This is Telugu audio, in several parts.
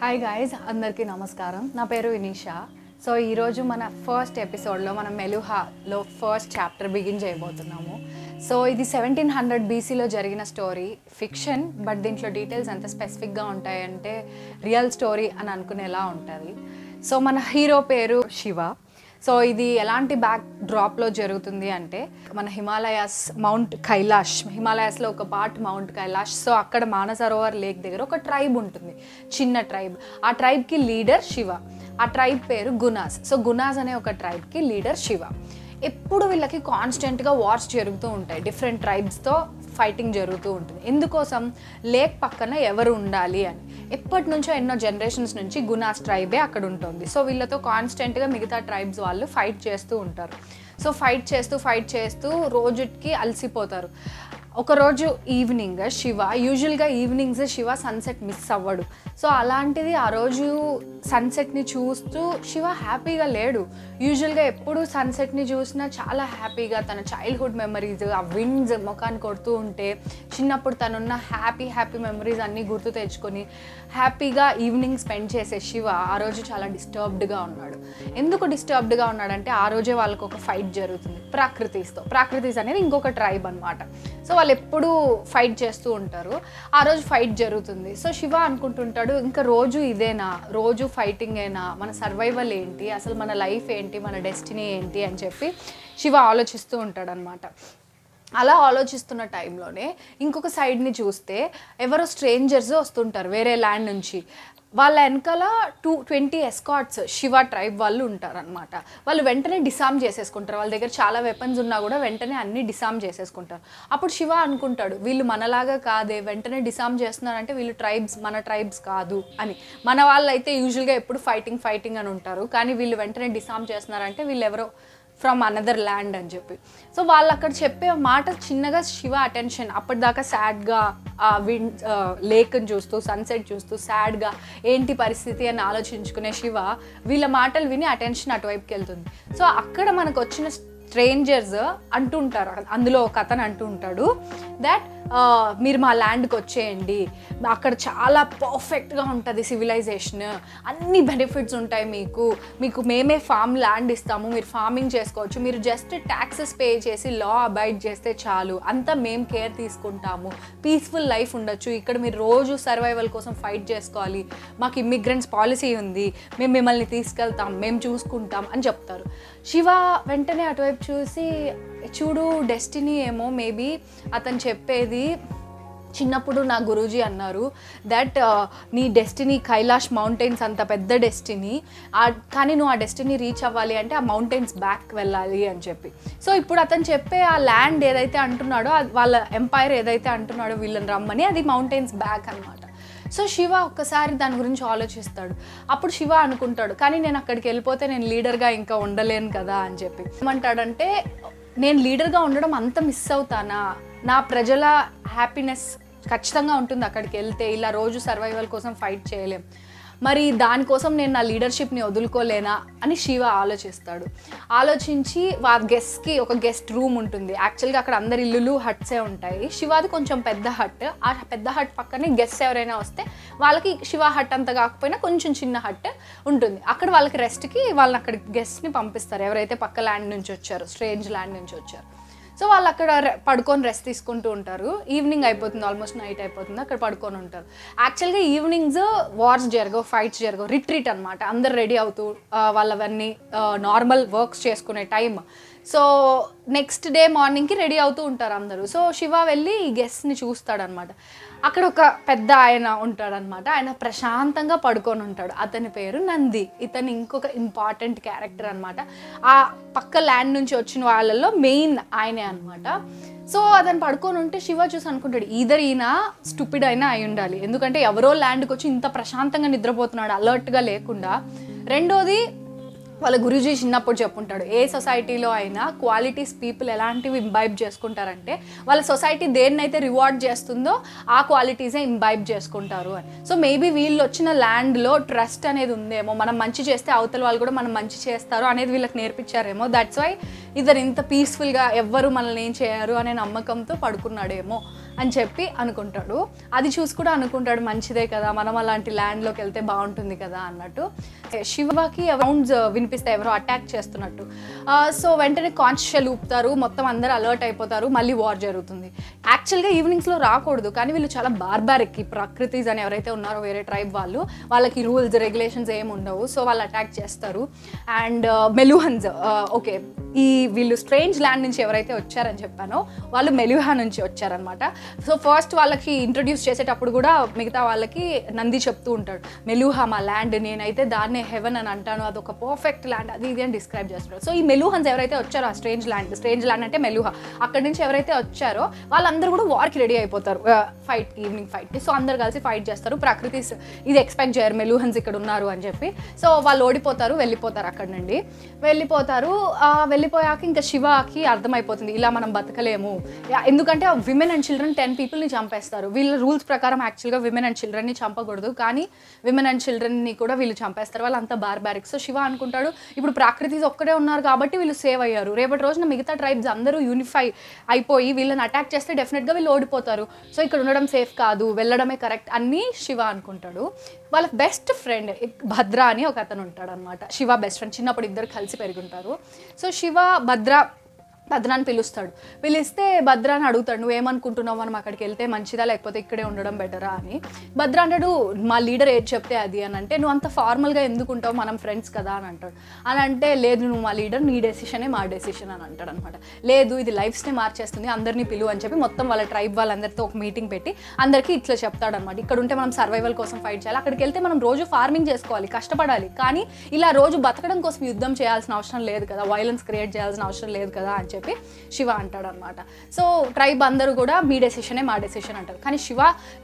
హాయ్ గాయస్ అందరికీ నమస్కారం. నా పేరు వినీషా. సో ఈరోజు మన ఫస్ట్ ఎపిసోడ్లో మనం మెలుహాలో ఫస్ట్ చాప్టర్ బిగిన్ చేయబోతున్నాము. సో ఇది సెవెంటీన్ హండ్రెడ్ బీసీలో జరిగిన స్టోరీ ఫిక్షన్ బట్ దీంట్లో డీటెయిల్స్ ఎంత స్పెసిఫిక్గా ఉంటాయంటే రియల్ స్టోరీ అని అనుకునేలా ఉంటుంది. సో మన హీరో పేరు శివ. సో ఇది ఎలాంటి బ్యాక్ డ్రాప్లో జరుగుతుంది అంటే మన హిమాలయాస్ మౌంట్ కైలాష్ హిమాలయాస్లో ఒక పార్ట్ మౌంట్ కైలాష్. సో అక్కడ మానసరోవర్ లేక్ దగ్గర ఒక ట్రైబ్ ఉంటుంది చిన్న ట్రైబ్ ఆ ట్రైబ్కి లీడర్ శివ ఆ ట్రైబ్ పేరు గునాస్. సో గునాస్ అనే ఒక ట్రైబ్కి లీడర్ శివ. ఎప్పుడు వీళ్ళకి కాన్స్టెంట్గా వార్స్ జరుగుతూ ఉంటాయి. డిఫరెంట్ ట్రైబ్స్తో ఫైటింగ్ జరుగుతూ ఉంటుంది. ఎందుకోసం? లేక్ పక్కన ఎవరు ఉండాలి అని. ఎప్పటి నుంచో ఎన్నో జనరేషన్స్ నుంచి గునాస్ ట్రైబే అక్కడ ఉంటుంది. సో వీళ్ళతో కాన్స్టెంట్గా మిగతా ట్రైబ్స్ వాళ్ళు ఫైట్ చేస్తూ ఉంటారు. సో ఫైట్ చేస్తూ ఫైట్ చేస్తూ రోజుకి అలసిపోతారు. ఒకరోజు ఈవినింగ్ శివ యూజువల్గా ఈవినింగ్స్ శివ సన్సెట్ మిస్ అవ్వడు. సో అలాంటిది ఆ రోజు సన్సెట్ని చూస్తూ శివ హ్యాపీగా లేడు. యూజువల్గా ఎప్పుడు సన్సెట్ని చూసినా చాలా హ్యాపీగా తన చైల్డ్హుడ్ మెమరీస్ ఆ విండ్స్ ముఖాన్ని కొడుతూ ఉంటే చిన్నప్పుడు తనున్న హ్యాపీ హ్యాపీ మెమరీస్ అన్నీ గుర్తు తెచ్చుకొని హ్యాపీగా ఈవినింగ్ స్పెండ్ చేసే శివ ఆ రోజు చాలా డిస్టర్బ్డ్గా ఉన్నాడు. ఎందుకు డిస్టర్బ్డ్గా ఉన్నాడంటే ఆ రోజే వాళ్ళకు ఒక ఫైట్ జరుగుతుంది. ప్రాకృతిస్తో. ప్రాకృతిస్ అనేది ఇంకొక ట్రైబ్ అనమాట సో వాళ్ళు ఎప్పుడూ ఫైట్ చేస్తూ ఉంటారు. ఆ రోజు ఫైట్ జరుగుతుంది. సో శివ అనుకుంటుంటాడు ఇంకా రోజు ఇదేనా? రోజు ఫైటింగేనా మన సర్వైవల్ ఏంటి? అసలు మన లైఫ్ ఏంటి? మన డెస్టినీ ఏంటి? అని చెప్పి శివ ఆలోచిస్తూ ఉంటాడనమాట అలా ఆలోచిస్తున్న టైంలోనే ఇంకొక సైడ్ని చూస్తే ఎవరో స్ట్రేంజర్స్ వస్తుంటారు వేరే ల్యాండ్ నుంచి. వాళ్ళ వెనకాల two twenty escorts Shiva tribe వాళ్ళు ఉంటారనమాట వాళ్ళు వెంటనే డిసామ్ చేసేసుకుంటారు. వాళ్ళ దగ్గర చాలా వెపన్స్ ఉన్నా కూడా వెంటనే అన్ని డిసామ్ చేసేసుకుంటారు. అప్పుడు శివ అనుకుంటాడు వీళ్ళు మనలాగా కాదే వెంటనే డిసామ్ చేస్తున్నారంటే వీళ్ళు ట్రైబ్స్ మన ట్రైబ్స్ కాదు అని. మన వాళ్ళు అయితే యూజువల్గా ఎప్పుడు ఫైటింగ్ ఫైటింగ్ అని ఉంటారు. కానీ వీళ్ళు వెంటనే డిసామ్ చేస్తున్నారంటే వీళ్ళు ఎవరో ఫ్రమ్ అనదర్ ల్యాండ్ అని చెప్పి. సో వాళ్ళు అక్కడ చెప్పే మాట చిన్నగా శివ అటెన్షన్ అప్పటిదాకా సాడ్గా ఆ విన్ లేక్ని చూస్తూ సన్సెట్ చూస్తూ సాడ్గా ఏంటి పరిస్థితి అని ఆలోచించుకునే శివ వీళ్ళ మాటలు విని అటెన్షన్ అటువైపుకి వెళ్తుంది. సో అక్కడ మనకు వచ్చిన స్ట్రేంజర్స్ అంటుంటారు. అందులో ఒక అతను అంటూ ఉంటాడు దాట్ మీరు మా ల్యాండ్కి వచ్చేయండి. అక్కడ చాలా పర్ఫెక్ట్గా ఉంటుంది సివిలైజేషన్ అన్ని బెనిఫిట్స్ ఉంటాయి మీకు. మీకు మేమే ఫామ్ ల్యాండ్ ఇస్తాము. మీరు ఫార్మింగ్ చేసుకోవచ్చు. మీరు జస్ట్ ట్యాక్సెస్ పే చేసి లా అబైడ్ చేస్తే చాలు. అంతా మేము కేర్ తీసుకుంటాము. పీస్ఫుల్ లైఫ్ ఉండొచ్చు. ఇక్కడ మీరు రోజు సర్వైవల్ కోసం ఫైట్ చేసుకోవాలి. మాకు ఇమ్మిగ్రెంట్స్ పాలసీ ఉంది. మేము మిమ్మల్ని తీసుకెళ్తాం. మేము చూసుకుంటాం అని చెప్తారు. శివ వెంటనే అటువైపు చూసి చూడు డెస్టినీ ఏమో మేబీ అతను చెప్పేది చిన్నప్పుడు నా గురూజీ అన్నారు దట్ uh, నీ డెస్టినీ కైలాష్ మౌంటైన్స్ అంత పెద్ద డెస్టినీ కానీ నువ్వు ఆ డెస్టినీ రీచ్ అవ్వాలి అంటే ఆ మౌంటైన్స్ బ్యాక్ వెళ్ళాలి అని చెప్పి. సో ఇప్పుడు అతను చెప్పే ఆ ల్యాండ్ ఏదైతే అంటున్నాడో వాళ్ళ ఎంపైర్ ఏదైతే అంటున్నాడో వీళ్ళని రమ్మని అది మౌంటైన్స్ బ్యాక్ అనమాట సో శివ ఒక్కసారి దాని గురించి ఆలోచిస్తాడు. అప్పుడు శివ అనుకుంటాడు కానీ నేను అక్కడికి వెళ్ళిపోతే నేను లీడర్గా ఇంకా ఉండలేను కదా అని చెప్పి. ఏమంటాడంటే నేను లీడర్గా ఉండడం అంత మిస్ అవుతానా? నా ప్రజల హ్యాపీనెస్ ఖచ్చితంగా ఉంటుంది అక్కడికి వెళ్తే. ఇలా రోజు సర్వైవల్ కోసం ఫైట్ చేయలేం. మరి దానికోసం నేను నా లీడర్షిప్ని వదులుకోలేనా? అని శివ ఆలోచిస్తాడు. ఆలోచించి వారి గెస్ట్కి ఒక గెస్ట్ రూమ్ ఉంటుంది. యాక్చువల్గా అక్కడ అందరి ఇల్లులు హట్సే ఉంటాయి. శివాది కొంచెం పెద్ద హట్. ఆ పెద్ద హట్ పక్కనే గెస్ట్ ఎవరైనా వస్తే వాళ్ళకి శివ హట్ అంత కాకపోయినా కొంచెం చిన్న హట్ ఉంటుంది. అక్కడ వాళ్ళకి రెస్ట్కి వాళ్ళని అక్కడ గెస్ట్ని పంపిస్తారు. ఎవరైతే పక్క ల్యాండ్ నుంచి వచ్చారు స్ట్రేంజ్ ల్యాండ్ నుంచి వచ్చారు. సో వాళ్ళు అక్కడ పడుకొని రెస్ట్ తీసుకుంటూ ఉంటారు. ఈవినింగ్ అయిపోతుంది ఆల్మోస్ట్ నైట్ అయిపోతుంది అక్కడ పడుకొని ఉంటారు. యాక్చువల్గా ఈవినింగ్స్ వార్స్ జరగవు ఫైట్స్ జరగవు రిట్రీట్ అనమాట అందరు రెడీ అవుతూ వాళ్ళవన్నీ నార్మల్ వర్క్స్ చేసుకునే టైం సో నెక్స్ట్ డే మార్నింగ్కి రెడీ అవుతూ ఉంటారు అందరూ. సో శివ వెళ్ళి ఈ గెస్ట్ని చూస్తాడనమాట అక్కడ ఒక పెద్ద ఆయన ఉంటాడనమాట ఆయన ప్రశాంతంగా పడుకొని ఉంటాడు. అతని పేరు నంది. ఇతను ఇంకొక ఇంపార్టెంట్ క్యారెక్టర్ అనమాట ఆ పక్క ల్యాండ్ నుంచి వచ్చిన వాళ్ళల్లో మెయిన్ ఆయనే అనమాట సో అతను పడుకొని ఉంటే శివ చూసి అనుకుంటాడు ఈధర్ ఈయన స్టూపిడ్ అయినా అయి ఉండాలి. ఎందుకంటే ఎవరో ల్యాండ్కి వచ్చి ఇంత ప్రశాంతంగా నిద్రపోతున్నాడు అలర్ట్గా లేకుండా. రెండోది వాళ్ళ గురూజీ చిన్నప్పుడు చెప్పుంటాడు ఏ సొసైటీలో అయినా క్వాలిటీస్ పీపుల్ ఎలాంటివి ఇంబైబ్ చేసుకుంటారంటే వాళ్ళ సొసైటీ దేన్నైతే రివార్డ్ చేస్తుందో ఆ క్వాలిటీసే ఇంబైబ్ చేసుకుంటారు అని. సో మేబీ వీళ్ళు వచ్చిన ల్యాండ్లో ట్రస్ట్ అనేది ఉందేమో మనం మంచి చేస్తే అవతల వాళ్ళు కూడా మనం మంచి చేస్తారు అనేది వీళ్ళకి నేర్పించారేమో దట్స్ వై ఇద్దరు ఇంత పీస్ఫుల్గా ఎవ్వరు మనల్ని ఏం చేయరు అనే నమ్మకంతో పడుకున్నాడేమో. అని చెప్పి అనుకుంటాడు. అది చూసి కూడా అనుకుంటాడు మంచిదే కదా మనం అలాంటి ల్యాండ్లోకి వెళ్తే బాగుంటుంది కదా అన్నట్టు. శివకి అరౌండ్స్ వినిపిస్తే ఎవరో అటాక్ చేస్తున్నట్టు. సో వెంటనే కాన్షియల్ ఊపుతారు మొత్తం అందరూ అలర్ట్ అయిపోతారు మళ్ళీ వార్ జరుగుతుంది. యాక్చువల్గా ఈవినింగ్స్లో రాకూడదు కానీ వీళ్ళు చాలా బార్బారిక్ ఈ ప్రకృతిస్ అని ఎవరైతే ఉన్నారో వేరే ట్రైబ్ వాళ్ళు వాళ్ళకి రూల్స్ రెగ్యులేషన్స్ ఏమి ఉండవు సో వాళ్ళు అటాక్ చేస్తారు. అండ్ మెలూహన్స్ ఓకే ఈ వీళ్ళు స్ట్రేంజ్ ల్యాండ్ నుంచి ఎవరైతే వచ్చారని చెప్పానో వాళ్ళు మెలుహా నుంచి వచ్చారనమాట సో ఫస్ట్ వాళ్ళకి ఇంట్రడ్యూస్ చేసేటప్పుడు కూడా మిగతా వాళ్ళకి నంది చెప్తూ ఉంటాడు మెలుహా మా ల్యాండ్ నేనైతే దాన్నే హెవెన్ అని అంటాను అదొక పర్ఫెక్ట్ ల్యాండ్ అది ఇది అని డిస్క్రైబ్ చేస్తున్నారు సో ఈ మెలుహన్స్ ఎవరైతే వచ్చారో ఆ స్ట్రేంజ్ ల్యాండ్ స్ట్రేంజ్ ల్యాండ్ అంటే మెలుహా అక్కడి నుంచి ఎవరైతే వచ్చారో వాళ్ళందరూ కూడా వార్కి రెడీ అయిపోతారు ఫైట్ ఈవినింగ్ ఫైట్కి సో అందరు కలిసి ఫైట్ చేస్తారు ప్రకృతి ఇది ఎక్స్పెక్ట్ చేయరు మెలుహన్స్ ఇక్కడ ఉన్నారు అని చెప్పి. సో వాళ్ళు ఓడిపోతారు వెళ్ళిపోతారు అక్కడ నుండి. వెళ్ళిపోతారు వెళ్ళిపోయాక ఇంకా శివకి అర్థమైపోతుంది ఇలా మనం బతకలేము. ఎందుకంటే విమెన్ అండ్ చిల్డ్రన్ టెన్ పీపుల్ని చంపేస్తారు. వీళ్ళ రూల్స్ ప్రకారం యాక్చువల్గా విమెన్ అండ్ చిల్డ్రన్ని చంపకూడదు కానీ విమెన్ అండ్ చిల్డ్రన్ని కూడా వీళ్ళు చంపేస్తారు. వాళ్ళు అంతా బార్బారిక్ సో శివ అనుకుంటాడు ఇప్పుడు ప్రాకృతిస్ ఒక్కడే ఉన్నారు కాబట్టి వీళ్ళు సేవ్ అయ్యారు. రేపటి రోజున మిగతా ట్రైబ్స్ అందరూ యూనిఫై అయిపోయి వీళ్ళని అటాక్ చేస్తే డెఫినెట్గా వీళ్ళు ఓడిపోతారు. సో ఇక్కడ ఉండడం సేఫ్ కాదు వెళ్ళడమే కరెక్ట్ అన్నీ శివ అనుకుంటాడు. వాళ్ళ బెస్ట్ ఫ్రెండ్ భద్ర అని ఒక అతను ఉంటాడు అనమాట శివ బెస్ట్ ఫ్రెండ్ చిన్నప్పుడు ఇద్దరు కలిసి పెరుగుంటారు సో శివ భద్ర భద్రాన్ని పిలుస్తాడు. పిలిస్తే భద్రాన్ని అని అడుగుతాడు నువ్వేమనుకుంటున్నావు? మనం అక్కడికి వెళ్తే మంచిదా? లేకపోతే ఇక్కడే ఉండడం బెటరా? అని. భద్ర అంటాడు మా లీడర్ ఏది చెప్తే అది అని అంటే నువ్వు అంత ఫార్మల్గా ఎందుకు ఉంటావు మనం ఫ్రెండ్స్ కదా అని అంటాడు. అని అంటే లేదు నువ్వు మా లీడర్ నీ డెసిషనే మా డెసిషన్ అని అంటాడు అనమాట లేదు ఇది లైఫ్స్నే మార్చేస్తుంది అందరినీ పిలువు అని చెప్పి మొత్తం వాళ్ళ ట్రైబ్ వాళ్ళందరితో ఒక మీటింగ్ పెట్టి అందరికీ ఇట్లా చెప్తాడనమాట ఇక్కడ ఉంటే మనం సర్వైవల్ కోసం ఫైట్ చేయాలి. అక్కడికి వెళ్తే మనం రోజు ఫార్మింగ్ చేసుకోవాలి కష్టపడాలి. కానీ ఇలా రోజు బతకడం కోసం యుద్ధం చేయాల్సిన అవసరం లేదు కదా వైలెన్స్ క్రియేట్ చేయాల్సిన అవసరం లేదు కదా అని చెప్పి చెప్పి శివ అంటాడు అనమాట సో ట్రైబ్ అందరూ కూడా మీ డెసిషనే మా డెసిషన్ అంటారు. కానీ శివ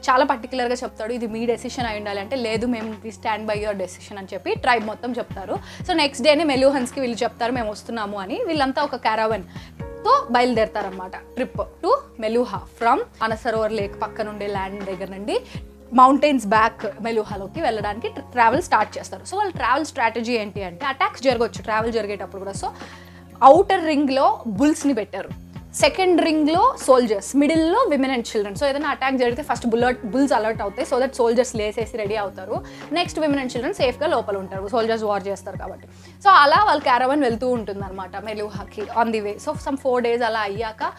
చాలా పర్టికులర్గా చెప్తాడు ఇది మీ డెసిషన్ అయి ఉండాలి అంటే లేదు మేము ఇది స్టాండ్ బై యువర్ డెసిషన్ అని చెప్పి ట్రైబ్ మొత్తం చెప్తారు. సో నెక్స్ట్ డేనే మెలూహన్స్కి వీళ్ళు చెప్తారు మేము వస్తున్నాము అని వీళ్ళంతా ఒక క్యారవన్తో బయలుదేరతారనమాట trip to Meluha from Mansarovar lake పక్కన ఉండే ల్యాండ్ దగ్గర నుండి మౌంటైన్స్ బ్యాక్ మెలూహాలోకి వెళ్ళడానికి ట్రావెల్ స్టార్ట్ చేస్తారు. సో వాళ్ళ ట్రావెల్ స్ట్రాటజీ ఏంటి అంటే అటాక్స్ జరగవచ్చు ట్రావెల్ జరిగేటప్పుడు కూడా. సో అవుటర్ రింగ్లో బుల్స్ని పెట్టారు. సెకండ్ రింగ్లో సోల్జర్స్ మిడిల్లో విమెన్ అండ్ చిల్డ్రన్. సో ఏదైనా అటాక్ జరిగితే ఫస్ట్ బుల్లట్ బుల్స్ అలర్ట్ అవుతాయి. సో దట్ సోల్జర్స్ లేసేసి రెడీ అవుతారు. నెక్స్ట్ విమెన్ అండ్ చిల్డ్రన్ సేఫ్గా లోపల ఉంటారు. సోల్జర్స్ వార్ చేస్తారు కాబట్టి. సో అలా వాళ్ళ క్యారవన్ వెళ్తూ ఉంటుంది అనమాట మెలుహాకి. On the way. So some four days అలా అయ్యాక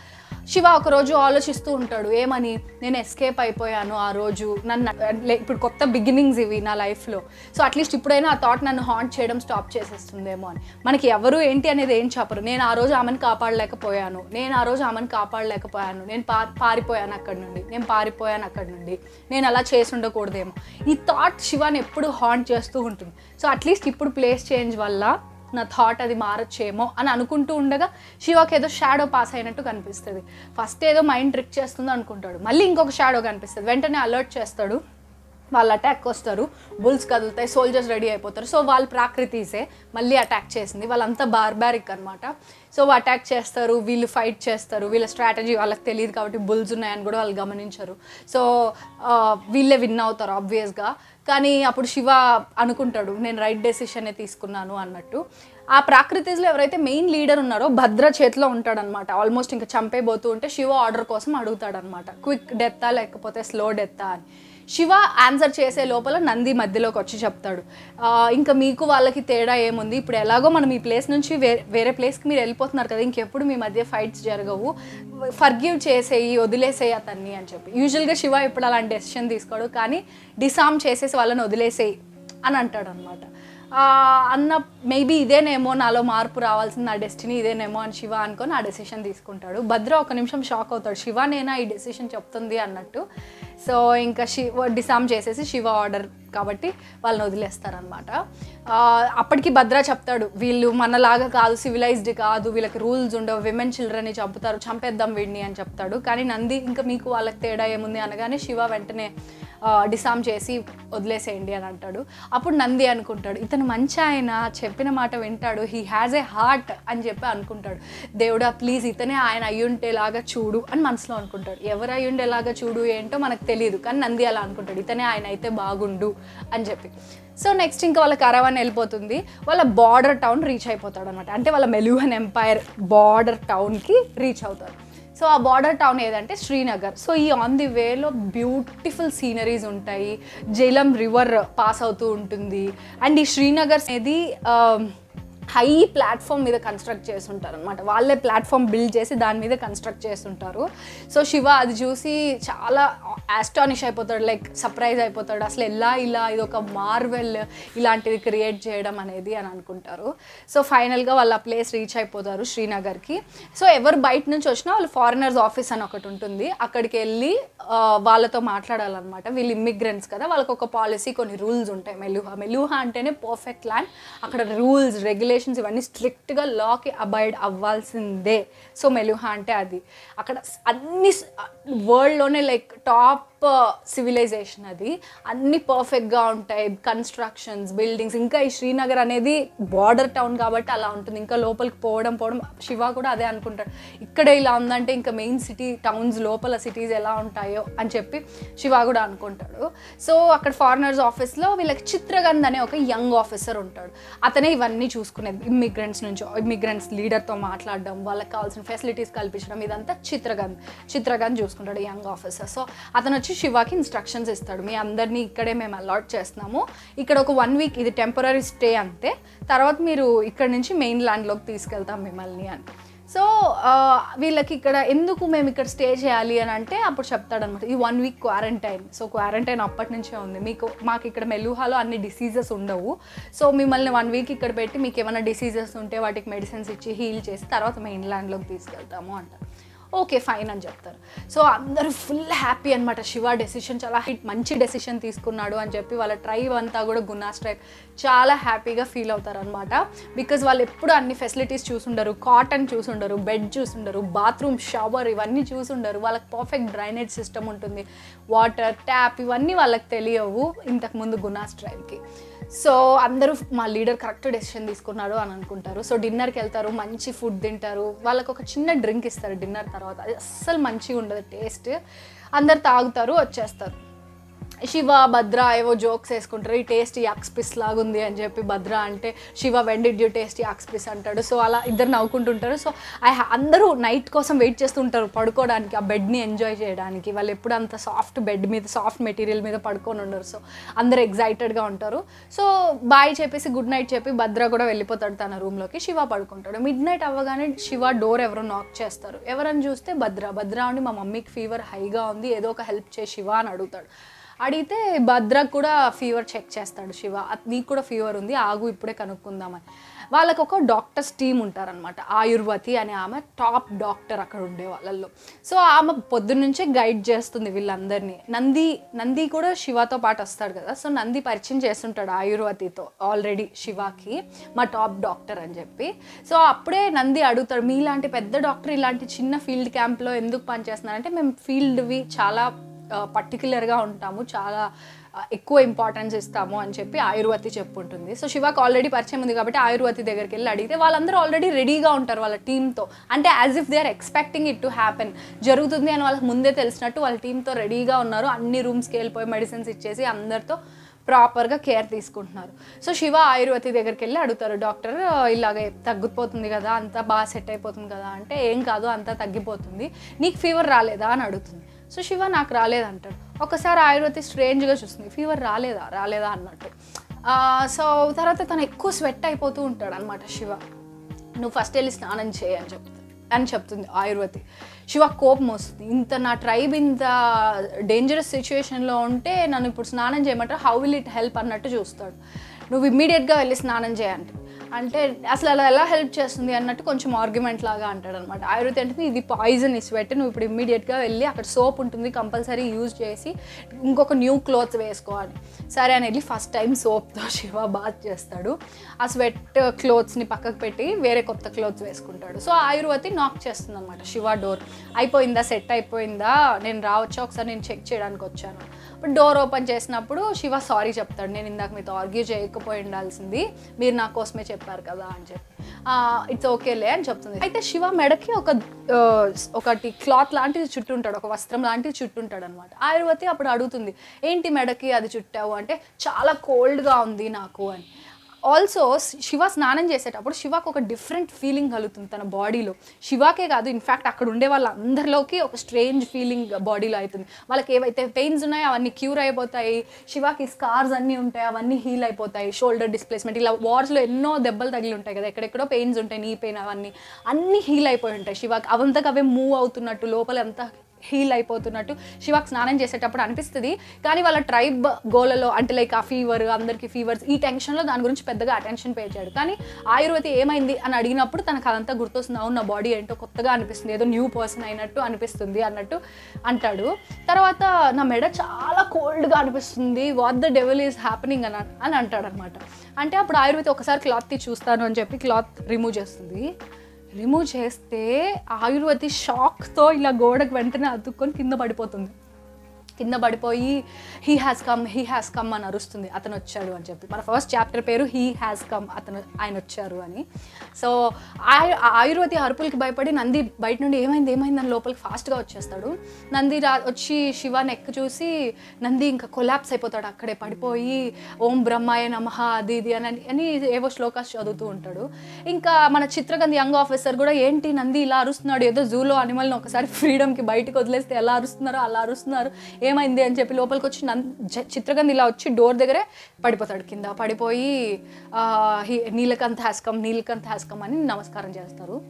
శివ ఒకరోజు ఆలోచిస్తూ ఉంటాడు ఏమని? నేను ఎస్కేప్ అయిపోయాను ఆ రోజు. నన్ను లే- ఇప్పుడు కొత్త బిగినింగ్స్ ఇవి నా లైఫ్లో. సో అట్లీస్ట్ ఇప్పుడైనా ఆ థాట్ నన్ను హాంట్ చేయడం స్టాప్ చేసేస్తుందేమో అని. మనకి ఎవరు ఏంటి అనేది ఏం చెప్పరు. నేను ఆ రోజు ఆమెను కాపాడలేకపోయాను. నేను ఆ రోజు ఆమెను కాపాడలేకపోయాను. నేను పా పారిపోయాను అక్కడి నుండి. నేను పారిపోయాను అక్కడి నుండి. నేను అలా చేసి ఉండకూడదేమో. ఈ థాట్ శివాని ఎప్పుడు హాంట్ చేస్తూ ఉంటుంది. సో అట్లీస్ట్ ఇప్పుడు ప్లేస్ చేంజ్ వల్ల నా థాట్ అది మారచ్చేమో అని అనుకుంటూ ఉండగా శివకి ఏదో షాడో పాస్ అయినట్టు కనిపిస్తుంది. ఫస్ట్ ఏదో మైండ్ ట్రిక్ చేస్తుందో అనుకుంటాడు. మళ్ళీ ఇంకొక షాడో కనిపిస్తుంది. వెంటనే అలర్ట్ చేస్తాడు. వాళ్ళు అటాక్ వస్తారు బుల్స్ కదులుతాయి. సోల్జర్స్ రెడీ అయిపోతారు. సో వాళ్ళు ప్రాకృతిసే మళ్ళీ అటాక్ చేసింది. వాళ్ళంతా బార్బారిక్ అనమాట సో అటాక్ చేస్తారు. వీళ్ళు ఫైట్ చేస్తారు. వీళ్ళ స్ట్రాటజీ వాళ్ళకి తెలియదు కాబట్టి బుల్స్ ఉన్నాయని కూడా వాళ్ళు గమనించరు. సో uh, వీళ్ళే విన్ అవుతారు ఆబ్వియస్గా కానీ అప్పుడు శివ అనుకుంటాడు నేను రైట్ డెసిషనే తీసుకున్నాను అన్నట్టు. ఆ ప్రాకృతిలో ఎవరైతే మెయిన్ లీడర్ ఉన్నారో భద్ర చేతిలో ఉంటాడనమాట ఆల్మోస్ట్ ఇంకా చంపేబోతూ ఉంటే శివ ఆర్డర్ కోసం అడుగుతాడనమాట క్విక్ డెత్తా లేకపోతే స్లో డెత్తా అని. శివ ఆన్సర్ చేసే లోపల నంది మధ్యలోకి వచ్చి చెప్తాడు. ఇంకా మీకు వాళ్ళకి తేడా ఏముంది? ఇప్పుడు ఎలాగో మనం ఈ ప్లేస్ నుంచి వేరే వేరే ప్లేస్కి మీరు వెళ్ళిపోతున్నారు కదా ఇంకెప్పుడు మీ మధ్య ఫైట్స్ జరగవు. ఫర్గివ్ చేసేయి వదిలేసేయి అతన్ని అని చెప్పి. యూజువల్గా శివ ఇప్పుడు అలాంటి డెసిషన్ తీసుకోడు కానీ డిసామ్ చేసేసి వాళ్ళని వదిలేసేయి అని అంటాడు అనమాట అన్న మేబీ ఇదేనేమో నాలో మార్పు రావాల్సిన నా డెస్టినీ ఇదేనేమో అని శివ అనుకొని ఆ డెసిషన్ తీసుకుంటాడు. భద్ర ఒక నిమిషం షాక్ అవుతాడు. శివ నేనా ఈ డెసిషన్ చెప్తుంది అన్నట్టు. సో ఇంకా శివ డిసామ్ చేసేసి శివ ఆర్డర్ కాబట్టి వాళ్ళని వదిలేస్తారనమాట అప్పటికి భద్ర చెప్తాడు వీళ్ళు మనలాగా కాదు సివిలైజ్డ్ కాదు వీళ్ళకి రూల్స్ ఉండవు విమెన్ చిల్డ్రన్ని చంపుతారు చంపేద్దాం వీడిని అని చెప్తాడు. కానీ నంది ఇంకా మీకు వాళ్ళకి తేడా ఏముంది అనగానే శివ వెంటనే డిసామ్ చేసి వదిలేసేయండి అని అంటాడు. అప్పుడు నంది అనుకుంటాడు ఇతను మంచి ఆయన చెప్పిన మాట వింటాడు హీ హ్యాజ్ ఏ హార్ట్ అని చెప్పి అనుకుంటాడు. దేవుడా ప్లీజ్ ఇతనే ఆయన అయ్యుండేలాగా చూడు అని మనసులో అనుకుంటాడు. ఎవరు అయ్యుండేలాగా చూడు ఏంటో మనకు తెలియదు కానీ నంది అలా అనుకుంటాడు ఇతనే ఆయన అయితే బాగుండు అని చెప్పి. సో నెక్స్ట్ ఇంకా వాళ్ళ కరవాన్ వెళ్ళిపోతుంది. వాళ్ళ బార్డర్ టౌన్ రీచ్ అయిపోతాడు అనమాట అంటే వాళ్ళ మెలూహన్ ఎంపైర్ బార్డర్ టౌన్కి రీచ్ అవుతారు. సో ఆ బార్డర్ టౌన్ ఏదంటే శ్రీనగర్. సో ఈ ఆన్ ది వేలో బ్యూటిఫుల్ సీనరీస్ ఉంటాయి. జైలం రివర్ పాస్ అవుతూ ఉంటుంది. అండ్ ఈ శ్రీనగర్ అనేది హై ప్లాట్ఫామ్ మీద కన్స్ట్రక్ట్ చేస్తుంటారు అనమాట వాళ్ళే ప్లాట్ఫామ్ బిల్డ్ చేసి దాని మీద కన్స్ట్రక్ట్ చేస్తుంటారు. సో శివ అది చూసి చాలా ఆస్టానిష్ అయిపోతాడు లైక్ సర్ప్రైజ్ అయిపోతాడు. అసలు ఎలా ఇలా ఇది ఒక మార్వెల్ ఇలాంటిది క్రియేట్ చేయడం అనేది అని అనుకుంటారు. సో ఫైనల్గా వాళ్ళు ఆ ప్లేస్ రీచ్ అయిపోతారు శ్రీనగర్కి. సో ఎవరు బయట నుంచి వచ్చినా వాళ్ళు ఫారినర్స్ ఆఫీస్ అని ఒకటి ఉంటుంది. అక్కడికి వెళ్ళి వాళ్ళతో మాట్లాడాలన్నమాట. వీళ్ళు ఇమ్మిగ్రెంట్స్ కదా వాళ్ళకి ఒక పాలసీ కొన్ని రూల్స్ ఉంటాయి. మెలుహా మెలుహా అంటేనే పర్ఫెక్ట్ ల్యాండ్ అక్కడ రూల్స్ రెగ్యులేషన్స్ ఇవన్నీ స్ట్రిక్ట్గా లాకి అబైడ్ అవ్వాల్సిందే. సో మెలుహా అంటే అది. అక్కడ అన్ని వరల్డ్లోనే లైక్ టాప్ సివిలైజేషన్ అది. అన్ని పర్ఫెక్ట్గా ఉంటాయి. కన్స్ట్రక్షన్స్ బిల్డింగ్స్ ఇంకా ఈ శ్రీనగర్ అనేది బార్డర్ టౌన్ కాబట్టి అలా ఉంటుంది. ఇంకా లోపలికి పోవడం పోవడం శివ కూడా అదే అనుకుంటాడు. ఇక్కడే ఇలా ఉందంటే ఇంకా మెయిన్ సిటీ టౌన్స్ లోపల సిటీస్ ఎలా ఉంటాయో అని చెప్పి శివ కూడా అనుకుంటాడు. సో అక్కడ ఫారినర్స్ ఆఫీస్లో వీళ్ళకి చిత్రగంధ్ అనే ఒక యంగ్ ఆఫీసర్ ఉంటాడు. అతనే ఇవన్నీ చూసుకునేది. ఇమ్మిగ్రెంట్స్ నుంచి ఇమ్మిగ్రెంట్స్ లీడర్తో మాట్లాడడం వాళ్ళకి కావాల్సిన ఫెసిలిటీస్ కల్పించడం ఇదంతా చిత్రగంధ్ చిత్రగంధ్ చూసుకుంటాడు యంగ్ ఆఫీసర్ సో అతను వచ్చి శివాకి ఇన్స్ట్రక్షన్స్ ఇస్తాడు. మీ అందరినీ ఇక్కడే మేము అలాట్ చేస్తున్నాము. ఇక్కడ ఒక వన్ వీక్ ఇది టెంపరీ స్టే అంతే. తర్వాత మీరు ఇక్కడ నుంచి మెయిన్ ల్యాండ్లోకి తీసుకెళ్తాం మిమ్మల్ని అని. సో వీళ్ళకి ఇక్కడ ఎందుకు మేము ఇక్కడ స్టే చేయాలి అని అంటే అప్పుడు చెప్తాడనమాట. ఈ one week quarantine so quarantine అప్పటి నుంచే ఉంది. మీకు మాకు ఇక్కడ మెలుహాలో అన్ని డిసీజెస్ ఉండవు. సో మిమ్మల్ని వన్ వీక్ ఇక్కడ పెట్టి మీకు ఏమైనా డిసీజెస్ ఉంటే వాటికి మెడిసిన్స్ ఇచ్చి హీల్ చేసి తర్వాత మెయిన్ ల్యాండ్లోకి తీసుకెళ్తాము అంటారు ఓకే ఫైన్ అని చెప్తారు. సో అందరూ ఫుల్ హ్యాపీ అనమాట శివ డెసిషన్ చాలా హిట్ మంచి డెసిషన్ తీసుకున్నాడు అని చెప్పి వాళ్ళ ట్రైబ్ అంతా కూడా గున్నాస్ ట్రైబ్ చాలా హ్యాపీగా ఫీల్ అవుతారు అనమాట బికాజ్ వాళ్ళు ఎప్పుడు అన్ని ఫెసిలిటీస్ చూసుండరు కాటన్ చూసుండరు బెడ్ చూసుండరు బాత్రూమ్ షవర్ ఇవన్నీ చూసుండరు. వాళ్ళకి పర్ఫెక్ట్ డ్రైనేజ్ సిస్టమ్ ఉంటుంది. వాటర్ ట్యాప్ ఇవన్నీ వాళ్ళకి తెలియవు ఇంతకుముందు గున్నాస్ ట్రైబ్కి సో అందరూ మా లీడర్ కరెక్ట్ డెసిషన్ తీసుకున్నాడు అని అనుకుంటారు. సో డిన్నర్కి వెళ్తారు మంచి ఫుడ్ తింటారు. వాళ్ళకి ఒక చిన్న డ్రింక్ ఇస్తారు డిన్నర్ తర్వాత. అది అస్సలు మంచిగా ఉండదు టేస్ట్. అందరు తాగుతారు వచ్చేస్తారు. శివ భద్ర ఏవో జోక్స్ వేసుకుంటారు. ఈ టేస్ట్ యాక్స్ పిస్ లాగా ఉంది అని చెప్పి భద్ర అంటే Shiva wanted you taste yaks piss? అంటాడు. సో అలా ఇద్దరు నవ్వుకుంటుంటారు సో ఐ అందరూ నైట్ కోసం వెయిట్ చేస్తుంటారు పడుకోవడానికి ఆ బెడ్ని ఎంజాయ్ చేయడానికి. వాళ్ళు ఎప్పుడు అంత సాఫ్ట్ బెడ్ మీద సాఫ్ట్ మెటీరియల్ మీద పడుకొని ఉండరు. సో అందరు ఎగ్జైటెడ్గా ఉంటారు. సో బాయ్ చెప్పేసి గుడ్ నైట్ చెప్పి భద్ర కూడా వెళ్ళిపోతాడు తన రూమ్లోకి శివ పడుకుంటాడు. మిడ్ నైట్ అవ్వగానే శివ డోర్ ఎవరో నాక్ చేస్తారు. ఎవరని చూస్తే భద్ర. భద్ర ఉండి మా మమ్మీకి ఫీవర్ హైగా ఉంది. ఏదో ఒక హెల్ప్ చేసి శివ అని అడుగుతాడు. అడిగితే భద్రకు కూడా ఫీవర్ చెక్ చేస్తాడు శివ. నీకు కూడా ఫీవర్ ఉంది ఆగు ఇప్పుడే కనుక్కుందామని. వాళ్ళకు ఒక డాక్టర్స్ టీమ్ ఉంటారనమాట ఆయుర్వతి అనే ఆమె టాప్ డాక్టర్ అక్కడ ఉండే వాళ్ళల్లో. సో ఆమె పొద్దున్నుంచే గైడ్ చేస్తుంది వీళ్ళందరినీ. నంది నంది కూడా శివతో పాటు వస్తాడు కదా సో నంది పరిచయం చేస్తుంటాడు ఆయుర్వతితో ఆల్రెడీ శివకి మా టాప్ డాక్టర్ అని చెప్పి. సో అప్పుడే నంది అడుగుతాడు మీలాంటి పెద్ద డాక్టర్ ఇలాంటి చిన్న ఫీల్డ్ క్యాంప్లో ఎందుకు పనిచేస్తున్నారంటే మేము ఫీల్డ్వి చాలా పర్టికులర్గా ఉంటాము చాలా ఎక్కువ ఇంపార్టెన్స్ ఇస్తాము అని చెప్పి ఆయుర్వతి చెప్పుంటుంది. సో శివాకి ఆల్రెడీ పరిచయం ఉంది కాబట్టి ఆయుర్వతి దగ్గరికి వెళ్ళి అడిగితే వాళ్ళందరూ ఆల్రెడీ రెడీగా ఉంటారు వాళ్ళ టీంతో అంటే as if they are expecting it to happen జరుగుతుంది అని వాళ్ళకి ముందే తెలిసినట్టు వాళ్ళ టీంతో రెడీగా ఉన్నారు. అన్ని రూమ్స్కి వెళ్ళిపోయి మెడిసిన్స్ ఇచ్చేసి అందరితో ప్రాపర్గా కేర్ తీసుకుంటున్నారు. సో శివ ఆయుర్వతి దగ్గరికి వెళ్ళి అడుగుతారు డాక్టర్ ఇలాగే తగ్గిపోతుంది కదా అంతా బాగా సెట్ అయిపోతుంది కదా అంటే ఏం కాదు అంతా తగ్గిపోతుంది. నీకు ఫీవర్ రాలేదా? అని అడుగుతుంది. సో శివ నాకు రాలేదంటాడు. ఒకసారి ఆయుర్వతి స్ట్రేంజ్గా చూస్తుంది. ఫీవర్ రాలేదా? రాలేదా అన్నట్టు. సో తర్వాత తను ఎక్కువ స్వెట్ అయిపోతూ ఉంటాడు అనమాట శివ. నువ్వు ఫస్ట్ వెళ్ళి స్నానం చేయి అని చెప్తుంది అని చెప్తుంది ఆయుర్వతి శివ కోపం వస్తుంది. ఇంత నా ట్రైబ్ ఇంత డేంజరస్ సిచ్యువేషన్లో ఉంటే నన్ను ఇప్పుడు స్నానం చేయమంటారు? హౌ విల్ ఇట్ హెల్ప్ అన్నట్టు చూస్తాడు. నువ్వు ఇమ్మీడియట్గా వెళ్ళి స్నానం చేయండి అంటే అసలు అలా ఎలా హెల్ప్ చేస్తుంది అన్నట్టు కొంచెం ఆర్గ్యుమెంట్ లాగా అంటాడు అనమాట ఆయుర్వేద అంటే ఇది పాయిజన్ ఈ స్వెట్ నువ్వు ఇప్పుడు ఇమ్మీడియట్గా వెళ్ళి అక్కడ సోప్ ఉంటుంది కంపల్సరీ యూజ్ చేసి ఇంకొక న్యూ క్లోత్స్ వేసుకోవాలి. సరే అని వెళ్ళి ఫస్ట్ టైం సోప్తో శివ బాత్ చేస్తాడు. ఆ స్వెట్ క్లోత్స్ని పక్కకు పెట్టి వేరే కొత్త క్లోత్స్ వేసుకుంటాడు. సో ఆయుర్వతి నాక్ చేస్తుంది అనమాట శివ డోర్ అయిపోయిందా? సెట్ అయిపోయిందా? నేను రావచ్చా? ఒకసారి నేను చెక్ చేయడానికి వచ్చాను. ఇప్పుడు డోర్ ఓపెన్ చేసినప్పుడు శివ సారీ చెప్తాడు. నేను ఇందాక మీతో ఆర్గ్యూ చేయకపోయి ఉండాల్సింది. మీరు నా కోసమే చెప్పారు. చెప్పారు కదా అని చెప్పి. ఇట్స్ ఓకేలే అని చెప్తుంది. అయితే శివ మెడకి ఒక ఒకటి క్లాత్ లాంటిది చుట్టుంటాడు ఒక వస్త్రం లాంటిది చుట్టుంటాడు అనమాట ఆయుర్వతి అప్పుడు అడుగుతుంది ఏంటి మెడకి అది చుట్టావు? అంటే చాలా కోల్డ్గా ఉంది నాకు అని. ఆల్సో శివ స్నానం చేసేటప్పుడు శివకు ఒక డిఫరెంట్ ఫీలింగ్ కలుగుతుంది తన బాడీలో శివాకే కాదు ఇన్ఫ్యాక్ట్ అక్కడ ఉండే వాళ్ళందరిలోకి ఒక స్ట్రేంజ్ ఫీలింగ్ బాడీలో అవుతుంది. వాళ్ళకి ఏవైతే పెయిన్స్ ఉన్నాయో అవన్నీ క్యూర్ అయిపోతాయి శివాకి స్కార్స్ అన్నీ ఉంటాయి అవన్నీ హీల్ అయిపోతాయి షోల్డర్ డిస్ప్లేస్మెంట్ ఇలా వార్స్లో ఎన్నో దెబ్బలు తగిలి ఉంటాయి కదా ఎక్కడెక్కడో పెయిన్స్ ఉంటాయి నీ పెయిన్ అవన్నీ అన్నీ హీల్ అయిపోయి ఉంటాయి శివాకి. అవంతకు అవే మూవ్ అవుతున్నట్టు లోపల అంతా హీల్ అయిపోతున్నట్టు శివాకి స్నానం చేసేటప్పుడు అనిపిస్తుంది. కానీ వాళ్ళ ట్రైబ్ గోలలో అంటే లైక్ ఆ ఫీవర్ అందరికీ ఫీవర్స్ ఈ టెన్షన్లో దాని గురించి పెద్దగా అటెన్షన్ పే చేయడు. కానీ ఆయుర్వేది ఏమైంది అని అడిగినప్పుడు తనకు అదంతా గుర్తొస్తుంది. అవును నా బాడీ ఏంటో కొత్తగా అనిపిస్తుంది. ఏదో న్యూ పర్సన్ అయినట్టు అనిపిస్తుంది అన్నట్టు అంటాడు. తర్వాత నా మెడ చాలా కోల్డ్గా అనిపిస్తుంది. What the devil is happening అని అని అంటాడు అనమాట అంటే అప్పుడు ఆయుర్వేది ఒకసారి క్లాత్ తీసి చూస్తాను అని చెప్పి క్లాత్ రిమూవ్ చేస్తుంది. రిమూవ్ చేస్తే ఆయుర్వేది షాక్తో ఇలా గోడకు వెంటనే అతుక్కొని కింద పడిపోతుంది. కింద పడిపోయి he has come he has come అని అరుస్తుంది. అతను వచ్చాడు అని చెప్పి. మన ఫస్ట్ చాప్టర్ పేరు హీ హ్యాస్ కమ్ అతను ఆయన వచ్చారు అని. సో ఆయు ఆయుర్వేది అరుపులకి భయపడి నంది బయట నుండి ఏమైంది ఏమైంది అని లోపలికి ఫాస్ట్గా వచ్చేస్తాడు. నంది రా వచ్చి శివ నెక్ చూసి నంది ఇంకా కొలాప్స్ అయిపోతాడు అక్కడే పడిపోయి ఓం బ్రహ్మాయ నమః అది ఇది అని అని ఏవో శ్లోకాస్ చదువుతూ ఉంటాడు. ఇంకా మన చిత్రగంధి యంగ్ ఆఫీసర్ కూడా ఏంటి నంది ఇలా అరుస్తున్నాడు? ఏదో జూలో అనిమల్ని ఒకసారి ఫ్రీడమ్కి బయటకు వదిలేస్తే ఎలా అరుస్తున్నారో అలా అరుస్తున్నారు. ఏమైంది అని చెప్పి లోపలికి వచ్చి నం జ- ఇలా వచ్చి డోర్ దగ్గరే పడిపోతాడు. కింద పడిపోయి ఆ, he- Neelkanth has come Neelkanth has come అని నమస్కారం చేస్తారు.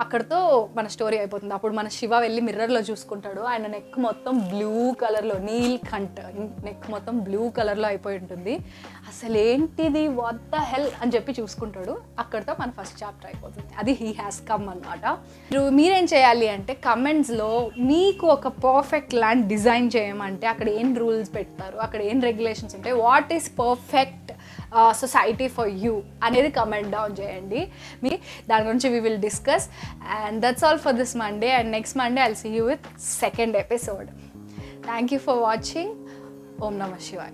అక్కడతో మన స్టోరీ అయిపోతుంది. అప్పుడు మన శివ వెళ్ళి మిర్రర్లో చూసుకుంటాడు. ఆయన నెక్ మొత్తం బ్లూ కలర్లో నీల్ కంట్ నెక్ మొత్తం బ్లూ కలర్లో అయిపోయి ఉంటుంది. అసలు ఏంటిది వాట్ ద హెల్ అని చెప్పి చూసుకుంటాడు. అక్కడతో మన ఫస్ట్ చాప్టర్ అయిపోతుంది. అది హీ హ్యాస్ కమ్ అనమాట మీరు మీరేం చేయాలి అంటే కమెంట్స్లో మీకు ఒక పర్ఫెక్ట్ ల్యాండ్ డిజైన్ చేయమంటే అక్కడ ఏం రూల్స్ పెడతారు? అక్కడ ఏం రెగ్యులేషన్స్ ఉంటాయి? What is perfect society for you అనేది కమెంట్ డౌన్ చేయండి. మీ దాని గురించి we will discuss and that's all for this Monday and next Monday I'll see you with second episode thank you for watching ఓం నమ శివాయ